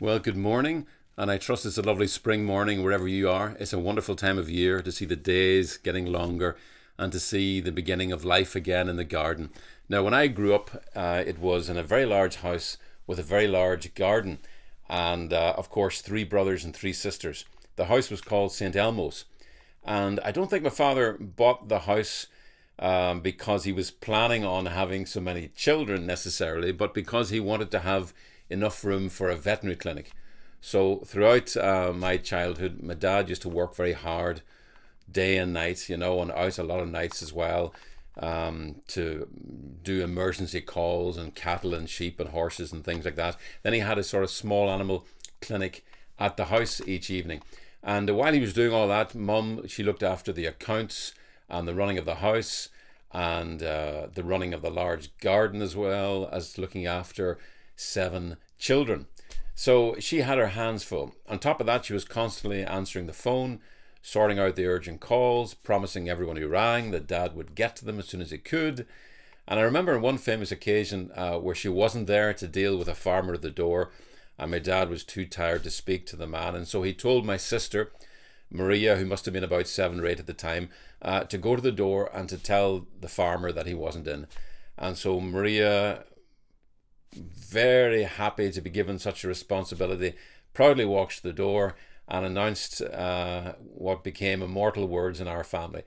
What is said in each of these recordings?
Well, good morning, and I trust it's a lovely spring morning wherever you are. It's a wonderful time of year to see the days getting longer and to see the beginning of life again in the garden. Now, when I grew up, uh, it was in a very large house with a very large garden, and uh, of course, three brothers and three sisters. The house was called St. Elmo's, and I don't think my father bought the house. Um, because he was planning on having so many children necessarily, but because he wanted to have enough room for a veterinary clinic. So throughout uh, my childhood, my dad used to work very hard, day and night, you know, and out a lot of nights as well, um, to do emergency calls and cattle and sheep and horses and things like that. Then he had a sort of small animal clinic at the house each evening. And while he was doing all that, mum, she looked after the accounts and the running of the house and uh, the running of the large garden as well as looking after seven children. So she had her hands full. On top of that, she was constantly answering the phone, sorting out the urgent calls, promising everyone who rang that dad would get to them as soon as he could. And I remember on one famous occasion uh, where she wasn't there to deal with a farmer at the door, and my dad was too tired to speak to the man. And so he told my sister, Maria, who must have been about seven or eight at the time, uh, to go to the door and to tell the farmer that he wasn't in. And so Maria very happy to be given such a responsibility, proudly walked to the door and announced uh, what became immortal words in our family.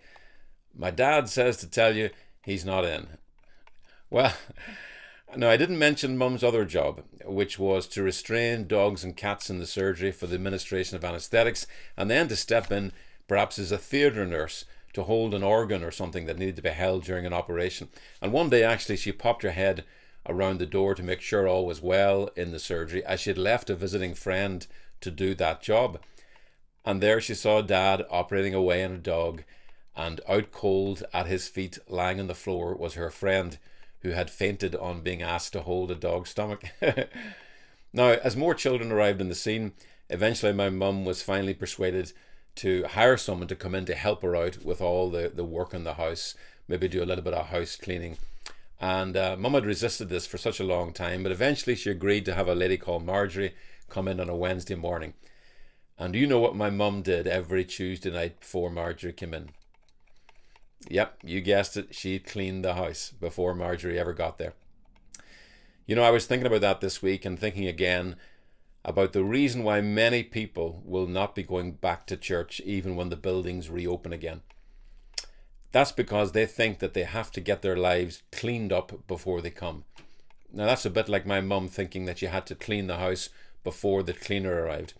My dad says to tell you he's not in. Well, no, I didn't mention Mum's other job, which was to restrain dogs and cats in the surgery for the administration of anaesthetics, and then to step in, perhaps as a theatre nurse, to hold an organ or something that needed to be held during an operation. And one day, actually, she popped her head around the door to make sure all was well in the surgery, as she had left a visiting friend to do that job. And there she saw Dad operating away on a dog, and out cold at his feet, lying on the floor, was her friend who had fainted on being asked to hold a dog's stomach. now, as more children arrived in the scene, eventually my mum was finally persuaded to hire someone to come in to help her out with all the, the work in the house, maybe do a little bit of house cleaning and uh, Mum had resisted this for such a long time, but eventually she agreed to have a lady called Marjorie come in on a Wednesday morning. And do you know what my mum did every Tuesday night before Marjorie came in? Yep, you guessed it. She cleaned the house before Marjorie ever got there. You know, I was thinking about that this week and thinking again about the reason why many people will not be going back to church even when the buildings reopen again. That's because they think that they have to get their lives cleaned up before they come. Now, that's a bit like my mum thinking that you had to clean the house before the cleaner arrived.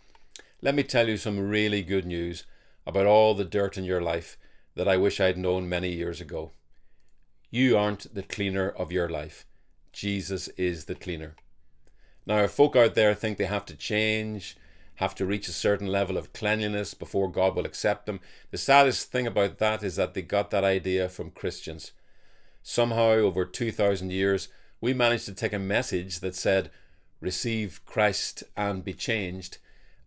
Let me tell you some really good news about all the dirt in your life that I wish I'd known many years ago. You aren't the cleaner of your life. Jesus is the cleaner. Now, if folk out there think they have to change, have to reach a certain level of cleanliness before God will accept them. The saddest thing about that is that they got that idea from Christians. Somehow, over 2,000 years, we managed to take a message that said, Receive Christ and be changed,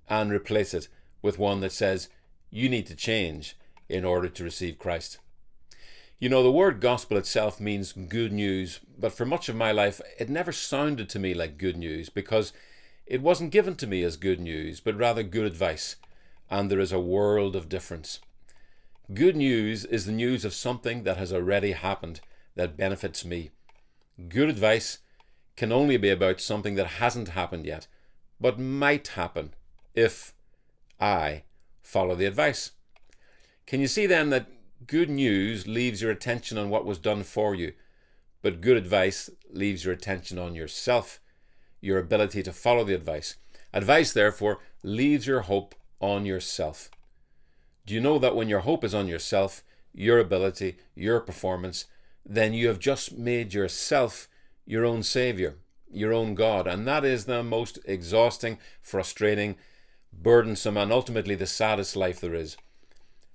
and replace it with one that says, You need to change in order to receive Christ. You know, the word gospel itself means good news, but for much of my life, it never sounded to me like good news because it wasn't given to me as good news, but rather good advice, and there is a world of difference. Good news is the news of something that has already happened that benefits me. Good advice can only be about something that hasn't happened yet, but might happen if I follow the advice. Can you see then that good news leaves your attention on what was done for you, but good advice leaves your attention on yourself your ability to follow the advice. Advice, therefore, leaves your hope on yourself. Do you know that when your hope is on yourself, your ability, your performance, then you have just made yourself your own Saviour, your own God. And that is the most exhausting, frustrating, burdensome, and ultimately the saddest life there is.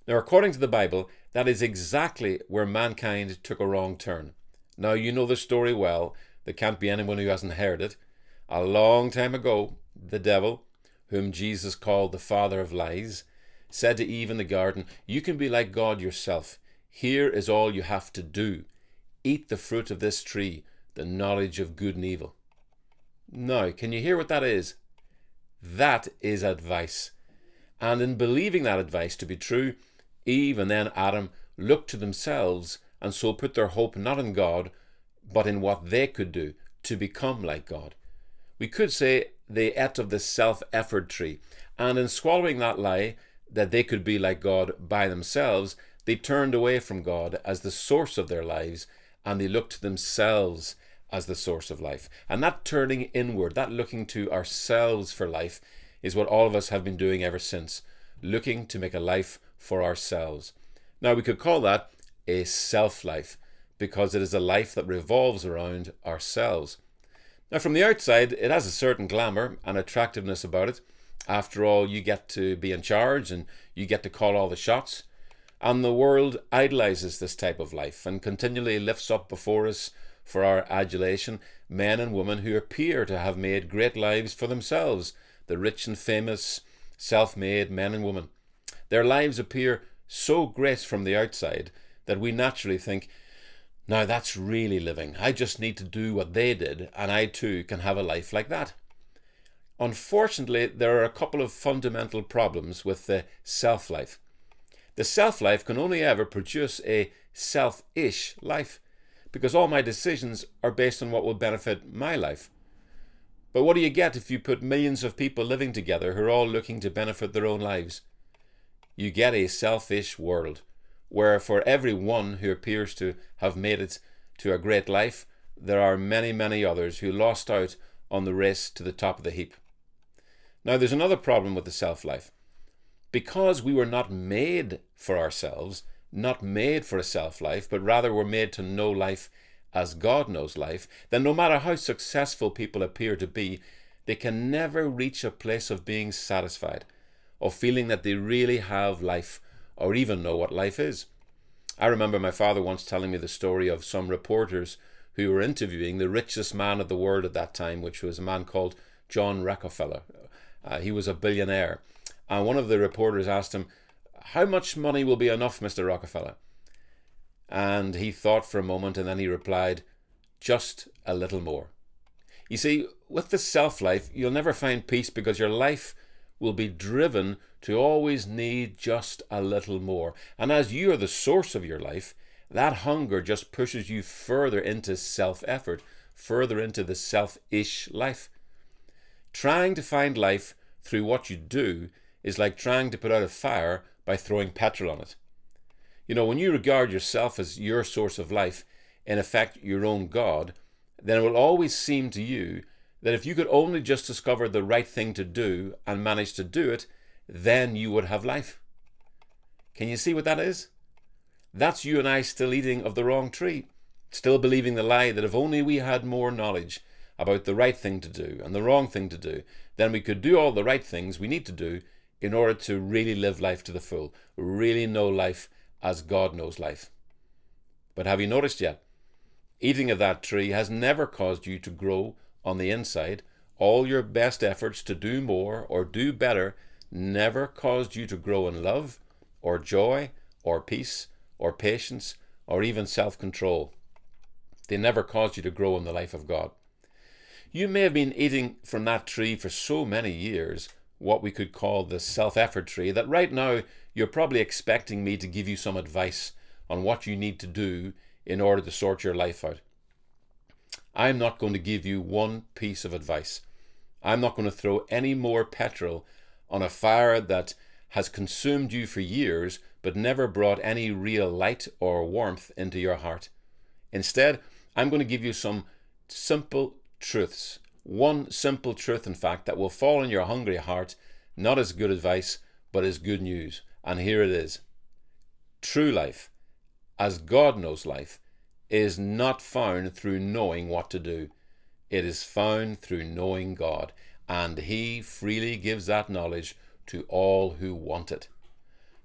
Now, according to the Bible, that is exactly where mankind took a wrong turn. Now, you know the story well. There can't be anyone who hasn't heard it. A long time ago, the devil, whom Jesus called the father of lies, said to Eve in the garden, You can be like God yourself. Here is all you have to do eat the fruit of this tree, the knowledge of good and evil. Now, can you hear what that is? That is advice. And in believing that advice to be true, Eve and then Adam looked to themselves and so put their hope not in God, but in what they could do to become like God. We could say they ate of the self effort tree, and in swallowing that lie that they could be like God by themselves, they turned away from God as the source of their lives and they looked to themselves as the source of life. And that turning inward, that looking to ourselves for life, is what all of us have been doing ever since looking to make a life for ourselves. Now, we could call that a self life because it is a life that revolves around ourselves. Now, from the outside, it has a certain glamour and attractiveness about it. After all, you get to be in charge and you get to call all the shots. And the world idolizes this type of life and continually lifts up before us for our adulation men and women who appear to have made great lives for themselves, the rich and famous, self made men and women. Their lives appear so great from the outside that we naturally think, now that's really living. I just need to do what they did, and I too can have a life like that. Unfortunately, there are a couple of fundamental problems with the self life. The self life can only ever produce a self ish life because all my decisions are based on what will benefit my life. But what do you get if you put millions of people living together who are all looking to benefit their own lives? You get a selfish world where for every one who appears to have made it to a great life, there are many, many others who lost out on the race to the top of the heap. Now, there's another problem with the self life because we were not made for ourselves, not made for a self life, but rather were made to know life as God knows life, then no matter how successful people appear to be, they can never reach a place of being satisfied, of feeling that they really have life, or even know what life is. I remember my father once telling me the story of some reporters who were interviewing the richest man of the world at that time, which was a man called John Rockefeller. Uh, he was a billionaire and one of the reporters asked him, How much money will be enough, Mr. Rockefeller? And he thought for a moment and then he replied, Just a little more. You see, with the self life, you'll never find peace because your life will be driven to always need just a little more. And as you are the source of your life, that hunger just pushes you further into self effort, further into the self ish life. Trying to find life through what you do is like trying to put out a fire by throwing petrol on it. You know, when you regard yourself as your source of life, in effect your own God, then it will always seem to you that if you could only just discover the right thing to do and manage to do it, then you would have life. Can you see what that is? That's you and I still eating of the wrong tree, still believing the lie that if only we had more knowledge about the right thing to do and the wrong thing to do, then we could do all the right things we need to do in order to really live life to the full, really know life as God knows life. But have you noticed yet? Eating of that tree has never caused you to grow on the inside. All your best efforts to do more or do better never caused you to grow in love, or joy, or peace, or patience, or even self control. They never caused you to grow in the life of God. You may have been eating from that tree for so many years what we could call the self effort tree, that right now you're probably expecting me to give you some advice on what you need to do in order to sort your life out. I'm not going to give you one piece of advice. I'm not going to throw any more petrol on a fire that has consumed you for years but never brought any real light or warmth into your heart. Instead, I'm going to give you some simple truths one simple truth, in fact, that will fall on your hungry heart, not as good advice, but as good news. And here it is True life, as God knows life, is not found through knowing what to do. It is found through knowing God, and He freely gives that knowledge to all who want it.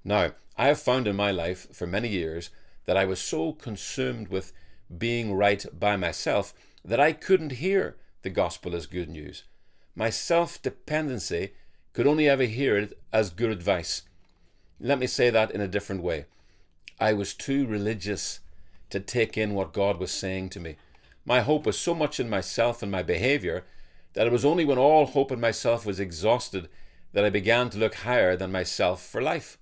Now, I have found in my life for many years that I was so consumed with being right by myself that I couldn't hear the gospel as good news. My self dependency could only ever hear it as good advice. Let me say that in a different way. I was too religious to take in what God was saying to me. My hope was so much in myself and my behavior that it was only when all hope in myself was exhausted that I began to look higher than myself for life.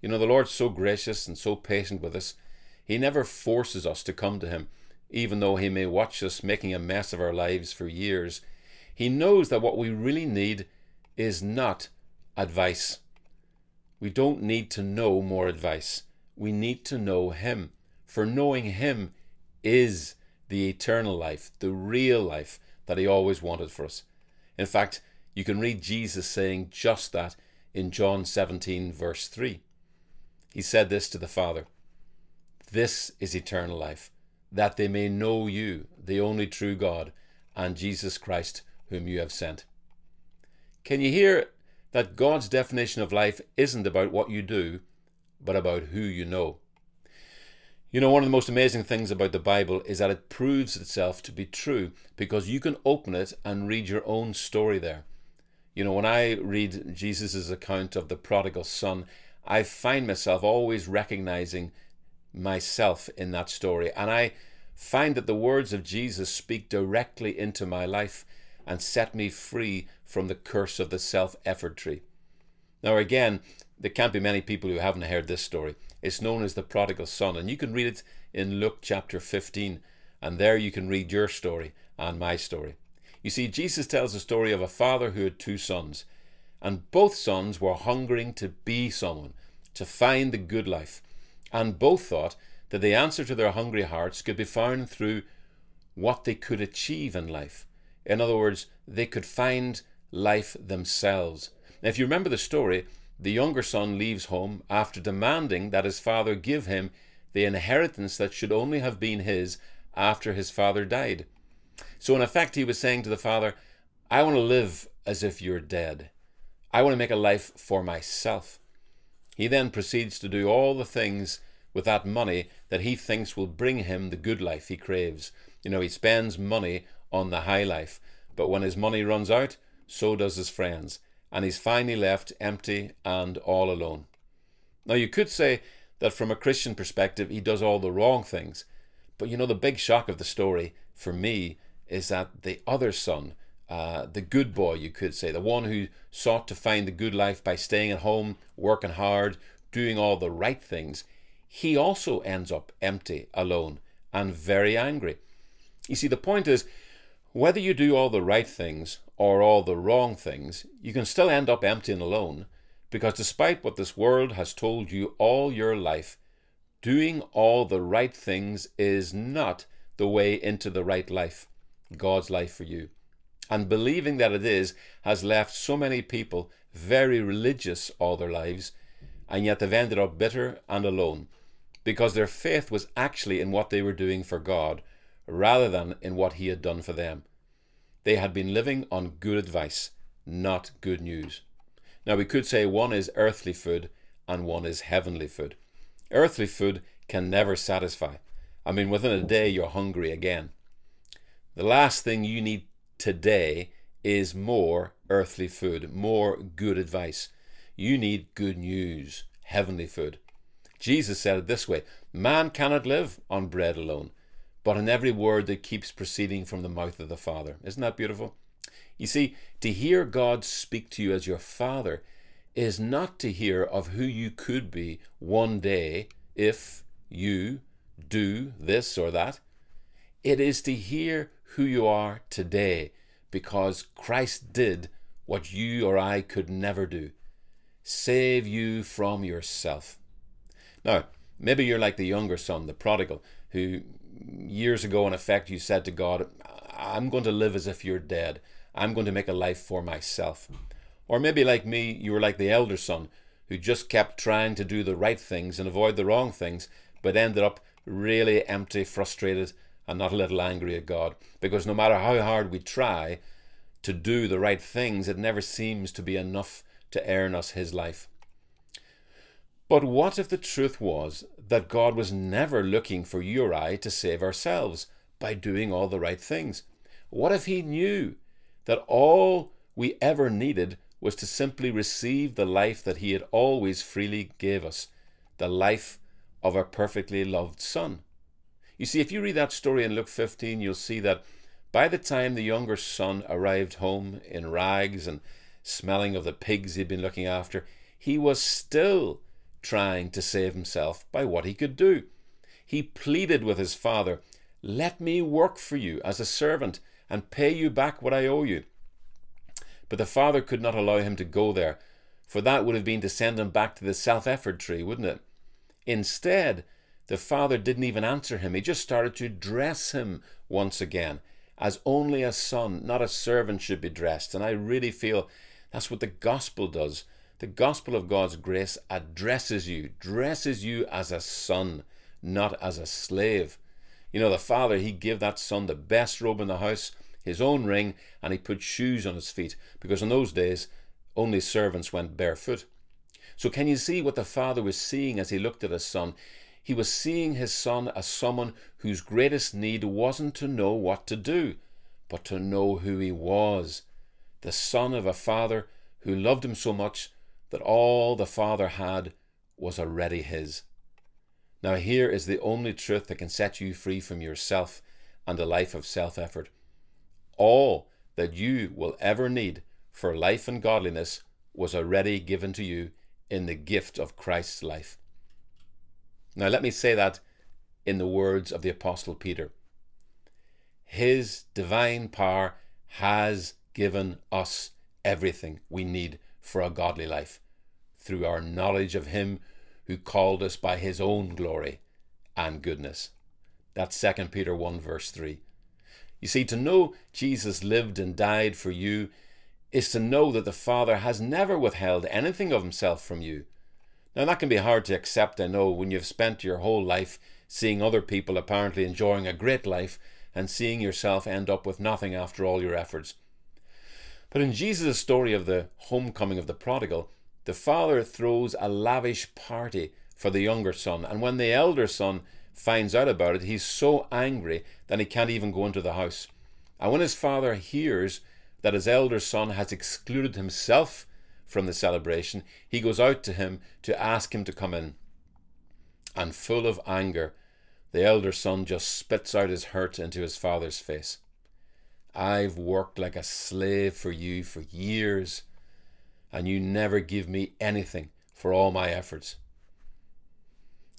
You know, the Lord's so gracious and so patient with us. He never forces us to come to Him, even though He may watch us making a mess of our lives for years. He knows that what we really need is not advice. We don't need to know more advice. We need to know Him. For knowing Him is the eternal life, the real life that He always wanted for us. In fact, you can read Jesus saying just that in John 17, verse 3. He said this to the Father This is eternal life, that they may know you, the only true God, and Jesus Christ, whom you have sent. Can you hear that God's definition of life isn't about what you do, but about who you know? You know, one of the most amazing things about the Bible is that it proves itself to be true because you can open it and read your own story there. You know, when I read Jesus' account of the prodigal son, I find myself always recognizing myself in that story. And I find that the words of Jesus speak directly into my life and set me free from the curse of the self effort tree. Now, again, there can't be many people who haven't heard this story. It's known as the prodigal son, and you can read it in Luke chapter 15, and there you can read your story and my story. You see, Jesus tells the story of a father who had two sons, and both sons were hungering to be someone, to find the good life, and both thought that the answer to their hungry hearts could be found through what they could achieve in life. In other words, they could find life themselves. Now, if you remember the story, the younger son leaves home after demanding that his father give him the inheritance that should only have been his after his father died. So, in effect, he was saying to the father, I want to live as if you're dead. I want to make a life for myself. He then proceeds to do all the things with that money that he thinks will bring him the good life he craves. You know, he spends money on the high life, but when his money runs out, so does his friends and he's finally left empty and all alone. Now, you could say that from a Christian perspective, he does all the wrong things, but you know, the big shock of the story for me is that the other son, uh, the good boy, you could say, the one who sought to find the good life by staying at home, working hard, doing all the right things, he also ends up empty, alone, and very angry. You see, the point is, whether you do all the right things or all the wrong things, you can still end up empty and alone because despite what this world has told you all your life, doing all the right things is not the way into the right life, God's life for you. And believing that it is has left so many people very religious all their lives, and yet they've ended up bitter and alone because their faith was actually in what they were doing for God rather than in what He had done for them. They had been living on good advice, not good news. Now, we could say one is earthly food and one is heavenly food. Earthly food can never satisfy. I mean, within a day, you're hungry again. The last thing you need today is more earthly food, more good advice. You need good news, heavenly food. Jesus said it this way Man cannot live on bread alone, but in every word that keeps proceeding from the mouth of the Father. Isn't that beautiful? You see, to hear God speak to you as your Father is not to hear of who you could be one day if you do this or that. It is to hear who you are today because Christ did what you or I could never do save you from yourself. Now, maybe you're like the younger son, the prodigal, who years ago, in effect, you said to God, I'm going to live as if you're dead. I'm going to make a life for myself. Or maybe, like me, you were like the elder son who just kept trying to do the right things and avoid the wrong things, but ended up really empty, frustrated, and not a little angry at God. Because no matter how hard we try to do the right things, it never seems to be enough to earn us His life. But what if the truth was that God was never looking for you or I to save ourselves by doing all the right things? What if He knew that all we ever needed was to simply receive the life that He had always freely gave us, the life of our perfectly loved Son? You see, if you read that story in Luke 15, you'll see that By the time the younger son arrived home in rags and smelling of the pigs he'd been looking after, he was still trying to save himself by what he could do. He pleaded with his father, Let me work for you as a servant and pay you back what I owe you. But the father could not allow him to go there, for that would have been to send him back to the self effort tree, wouldn't it? Instead, the father didn't even answer him. He just started to dress him once again, as only a son, not a servant, should be dressed. And I really feel that's what the gospel does. The gospel of God's grace addresses you, dresses you as a son, not as a slave. You know, the father, he gave that son the best robe in the house, his own ring, and he put shoes on his feet, because in those days, only servants went barefoot. So, can you see what the father was seeing as he looked at his son? He was seeing his son as someone whose greatest need wasn't to know what to do, but to know who he was. The son of a father who loved him so much that all the father had was already his. Now, here is the only truth that can set you free from yourself and a life of self effort. All that you will ever need for life and godliness was already given to you in the gift of Christ's life. Now, let me say that in the words of the Apostle Peter His divine power has given us everything we need for a godly life through our knowledge of Him who called us by His own glory and goodness. That's 2 Peter 1, verse 3. You see, to know Jesus lived and died for you is to know that the Father has never withheld anything of Himself from you. Now, that can be hard to accept, I know, when you've spent your whole life seeing other people apparently enjoying a great life and seeing yourself end up with nothing after all your efforts. But in Jesus' story of the homecoming of the prodigal, the father throws a lavish party for the younger son, and when the elder son finds out about it, he's so angry that he can't even go into the house. And when his father hears that his elder son has excluded himself from the celebration, he goes out to him to ask him to come in. And full of anger, the elder son just spits out his hurt into his father's face. I've worked like a slave for you for years, and you never give me anything for all my efforts.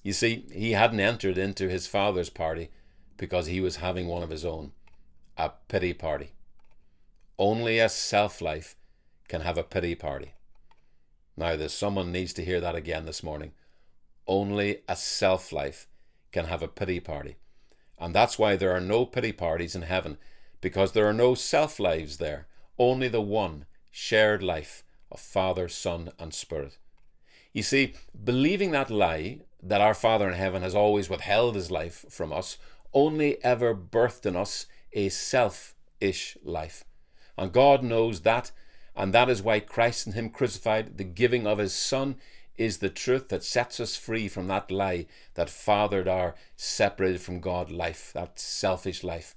You see, he hadn't entered into his father's party because he was having one of his own, a pity party. Only a self life can have a pity party. Now, there's someone needs to hear that again this morning. Only a self life can have a pity party. And that's why there are no pity parties in heaven, because there are no self lives there, only the one shared life of Father, Son, and Spirit. You see, believing that lie, that our Father in heaven has always withheld his life from us, only ever birthed in us a selfish life. And God knows that and that is why Christ and Him crucified, the giving of His Son, is the truth that sets us free from that lie that fathered our separated from God life, that selfish life.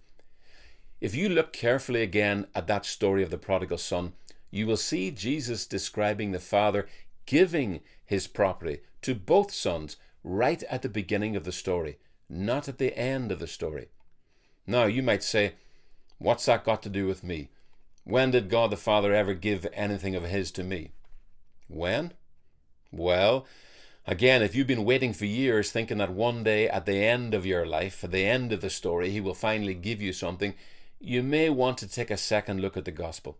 If you look carefully again at that story of the prodigal son, you will see Jesus describing the father giving his property to both sons right at the beginning of the story, not at the end of the story. Now, you might say, What's that got to do with me? When did God the Father ever give anything of His to me? When? Well, again, if you've been waiting for years thinking that one day at the end of your life, at the end of the story, He will finally give you something, you may want to take a second look at the gospel.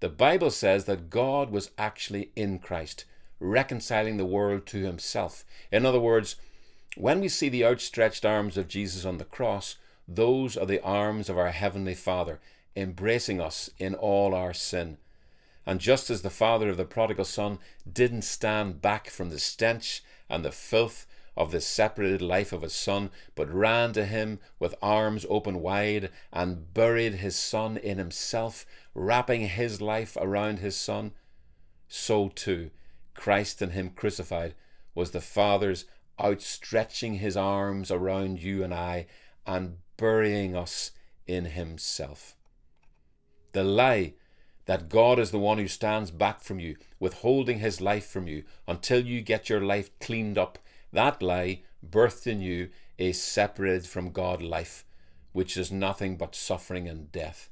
The Bible says that God was actually in Christ, reconciling the world to Himself. In other words, when we see the outstretched arms of Jesus on the cross, those are the arms of our Heavenly Father embracing us in all our sin. And just as the father of the prodigal son didn't stand back from the stench and the filth of the separated life of his son, but ran to him with arms open wide and buried his son in himself, wrapping his life around his son, so too Christ and him crucified was the Father's outstretching his arms around you and I and burying us in himself. The lie that God is the one who stands back from you, withholding his life from you until you get your life cleaned up, that lie birthed in you is separated from God life, which is nothing but suffering and death,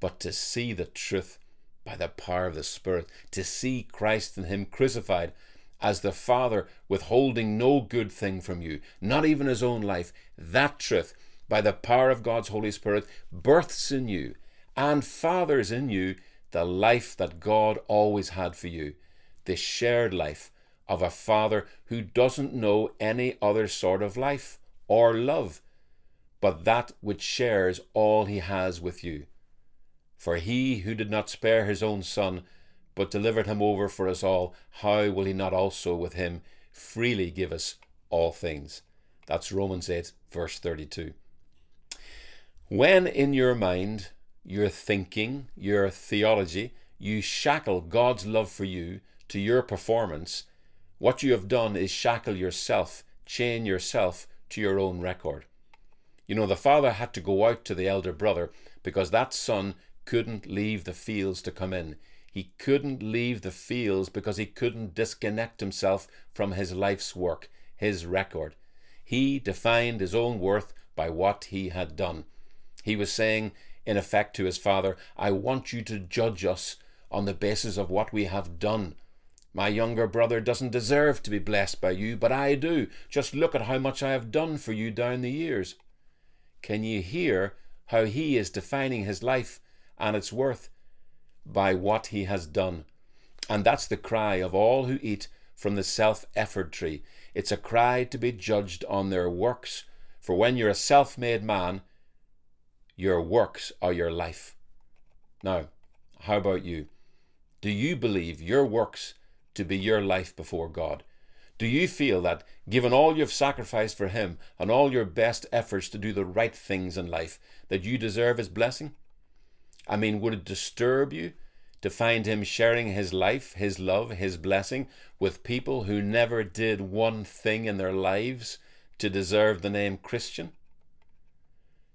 but to see the truth by the power of the Spirit, to see Christ and Him crucified as the Father withholding no good thing from you, not even His own life. That truth, by the power of God's Holy Spirit, births in you and fathers in you the life that God always had for you, the shared life of a Father who doesn't know any other sort of life or love but that which shares all he has with you. For he who did not spare his own Son, but delivered him over for us all, how will he not also with him freely give us all things? That's Romans 8, verse 32. When in your mind, your thinking, your theology, you shackle God's love for you to your performance, what you have done is shackle yourself, chain yourself to your own record. You know, the father had to go out to the elder brother because that son couldn't leave the fields to come in. He couldn't leave the fields because he couldn't disconnect himself from his life's work, his record. He defined his own worth by what he had done. He was saying, in effect, to his father, I want you to judge us on the basis of what we have done. My younger brother doesn't deserve to be blessed by you, but I do. Just look at how much I have done for you down the years. Can you hear how he is defining his life and its worth by what he has done? And that's the cry of all who eat from the self effort tree. It's a cry to be judged on their works. For when you're a self made man, your works are your life. Now, how about you? Do you believe your works to be your life before God? Do you feel that, given all you've sacrificed for Him and all your best efforts to do the right things in life, that you deserve His blessing? I mean, would it disturb you to find Him sharing His life, His love, His blessing with people who never did one thing in their lives to deserve the name Christian?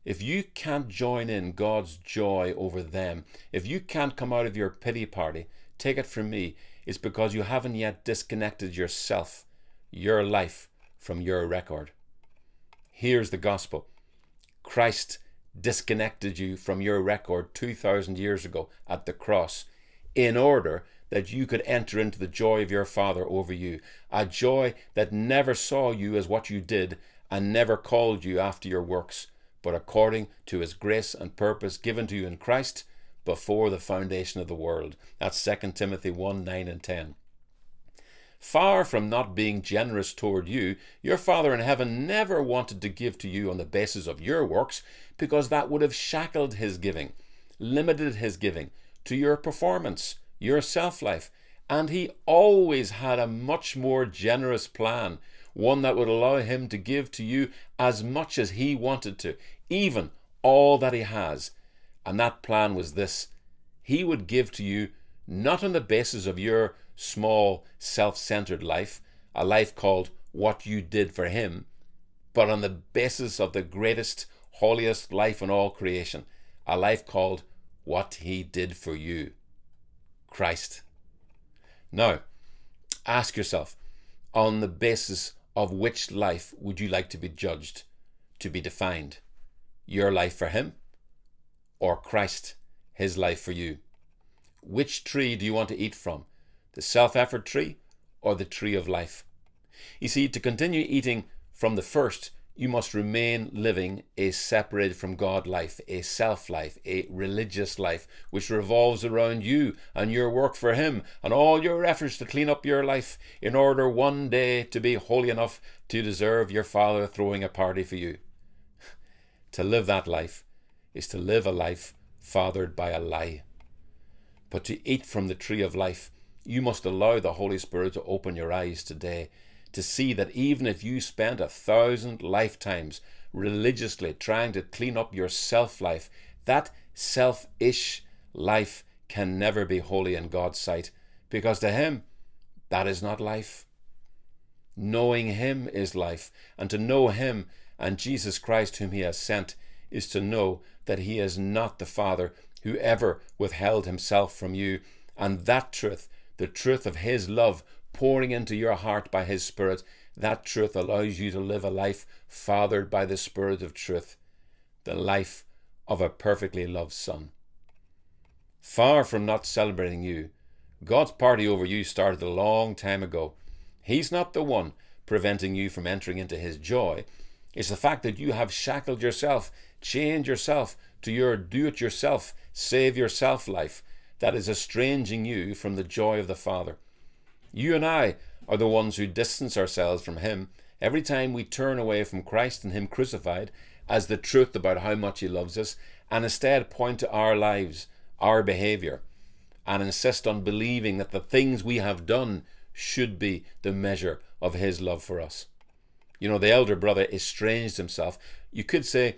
If you can't join in God's joy over them, if you can't come out of your pity party, take it from me, it's because you haven't yet disconnected yourself your life from your record. Here's the gospel Christ disconnected you from your record 2,000 years ago at the cross in order that you could enter into the joy of your Father over you, a joy that never saw you as what you did and never called you after your works, but according to his grace and purpose given to you in Christ before the foundation of the world. That's 2 Timothy 1 9 and 10. Far from not being generous toward you, your Father in heaven never wanted to give to you on the basis of your works because that would have shackled his giving, limited his giving to your performance, your self life. And he always had a much more generous plan, one that would allow him to give to you as much as he wanted to, even all that he has. And that plan was this He would give to you not on the basis of your small, self centered life, a life called What You Did for Him, but on the basis of the greatest, holiest life in all creation, a life called What He Did for You Christ. Now, ask yourself on the basis of which life would you like to be judged, to be defined? Your life for Him or Christ, His life for you? Which tree do you want to eat from? the self effort tree or the tree of life. You see, to continue eating from the first, you must remain living a separated from God life, a self life, a religious life, which revolves around you and your work for Him and all your efforts to clean up your life in order one day to be holy enough to deserve your Father throwing a party for you. to live that life is to live a life fathered by a lie. But to eat from the tree of life you must allow the Holy Spirit to open your eyes today to see that even if you spend a thousand lifetimes religiously trying to clean up your self life, that selfish life can never be holy in God's sight because to Him, that is not life. Knowing Him is life, and to know Him and Jesus Christ, whom He has sent, is to know that He is not the Father who ever withheld Himself from you, and that truth the truth of His love pouring into your heart by His Spirit, that truth allows you to live a life fathered by the Spirit of truth. the life of a perfectly loved son. Far from not celebrating you, God's party over you started a long time ago. He's not the one preventing you from entering into His joy. It's the fact that you have shackled yourself, chained yourself to your do it yourself, save yourself life that is estranging you from the joy of the Father. You and I are the ones who distance ourselves from Him every time we turn away from Christ and Him crucified as the truth about how much He loves us and instead point to our lives, our behaviour, and insist on believing that the things we have done should be the measure of His love for us. You know, the elder brother estranged himself. You could say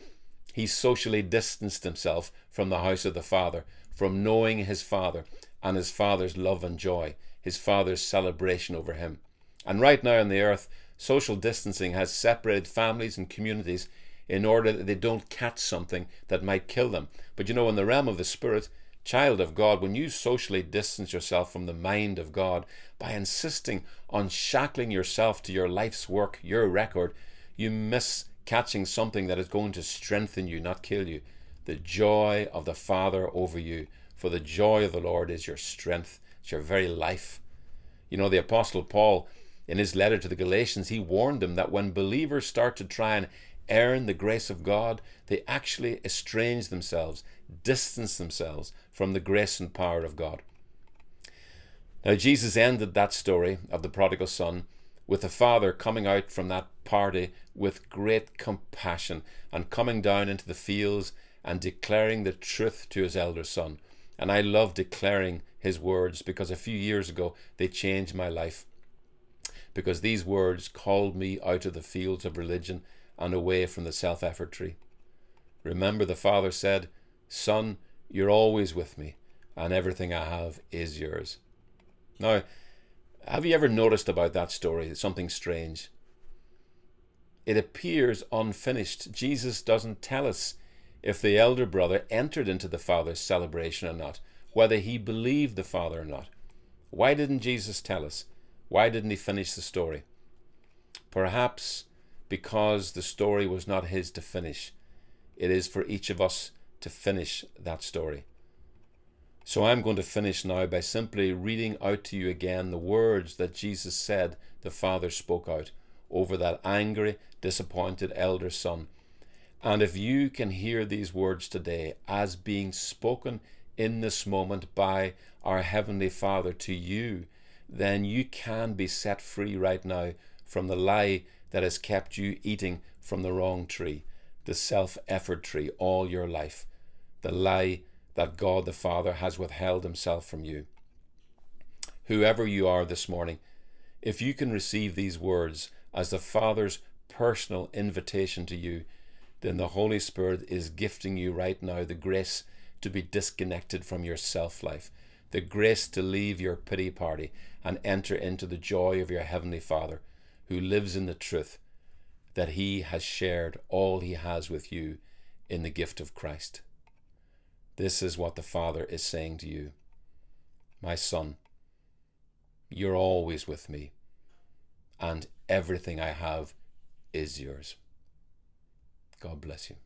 he socially distanced himself from the house of the Father, from knowing his Father and his Father's love and joy his Father's celebration over him. And right now on the earth, social distancing has separated families and communities in order that they don't catch something that might kill them. But you know, in the realm of the Spirit, child of God, when you socially distance yourself from the mind of God by insisting on shackling yourself to your life's work, your record, you miss catching something that is going to strengthen you, not kill you. The joy of the Father over you. For the joy of the Lord is your strength. It's your very life. You know, the Apostle Paul, in his letter to the Galatians, he warned them that when believers start to try and earn the grace of God, they actually estrange themselves, distance themselves from the grace and power of God. Now, Jesus ended that story of the prodigal son with the father coming out from that party with great compassion and coming down into the fields and declaring the truth to his elder son. And I love declaring his words because a few years ago they changed my life. Because these words called me out of the fields of religion and away from the self effort tree. Remember, the Father said, Son, you're always with me, and everything I have is yours. Now, have you ever noticed about that story something strange? It appears unfinished. Jesus doesn't tell us if the elder brother entered into the Father's celebration or not, whether he believed the Father or not. Why didn't Jesus tell us? Why didn't he finish the story? Perhaps because the story was not his to finish. It is for each of us to finish that story. So I'm going to finish now by simply reading out to you again the words that Jesus said the Father spoke out over that angry, disappointed elder son and if you can hear these words today as being spoken in this moment by our Heavenly Father to you, then you can be set free right now from the lie that has kept you eating from the wrong tree, the self effort tree, all your life, the lie that God the Father has withheld Himself from you. Whoever you are this morning, if you can receive these words as the Father's personal invitation to you, then the Holy Spirit is gifting you right now the grace to be disconnected from your self life, the grace to leave your pity party and enter into the joy of your Heavenly Father, who lives in the truth that He has shared all He has with you in the gift of Christ. This is what the Father is saying to you My son, you're always with me, and everything I have is yours. God bless you.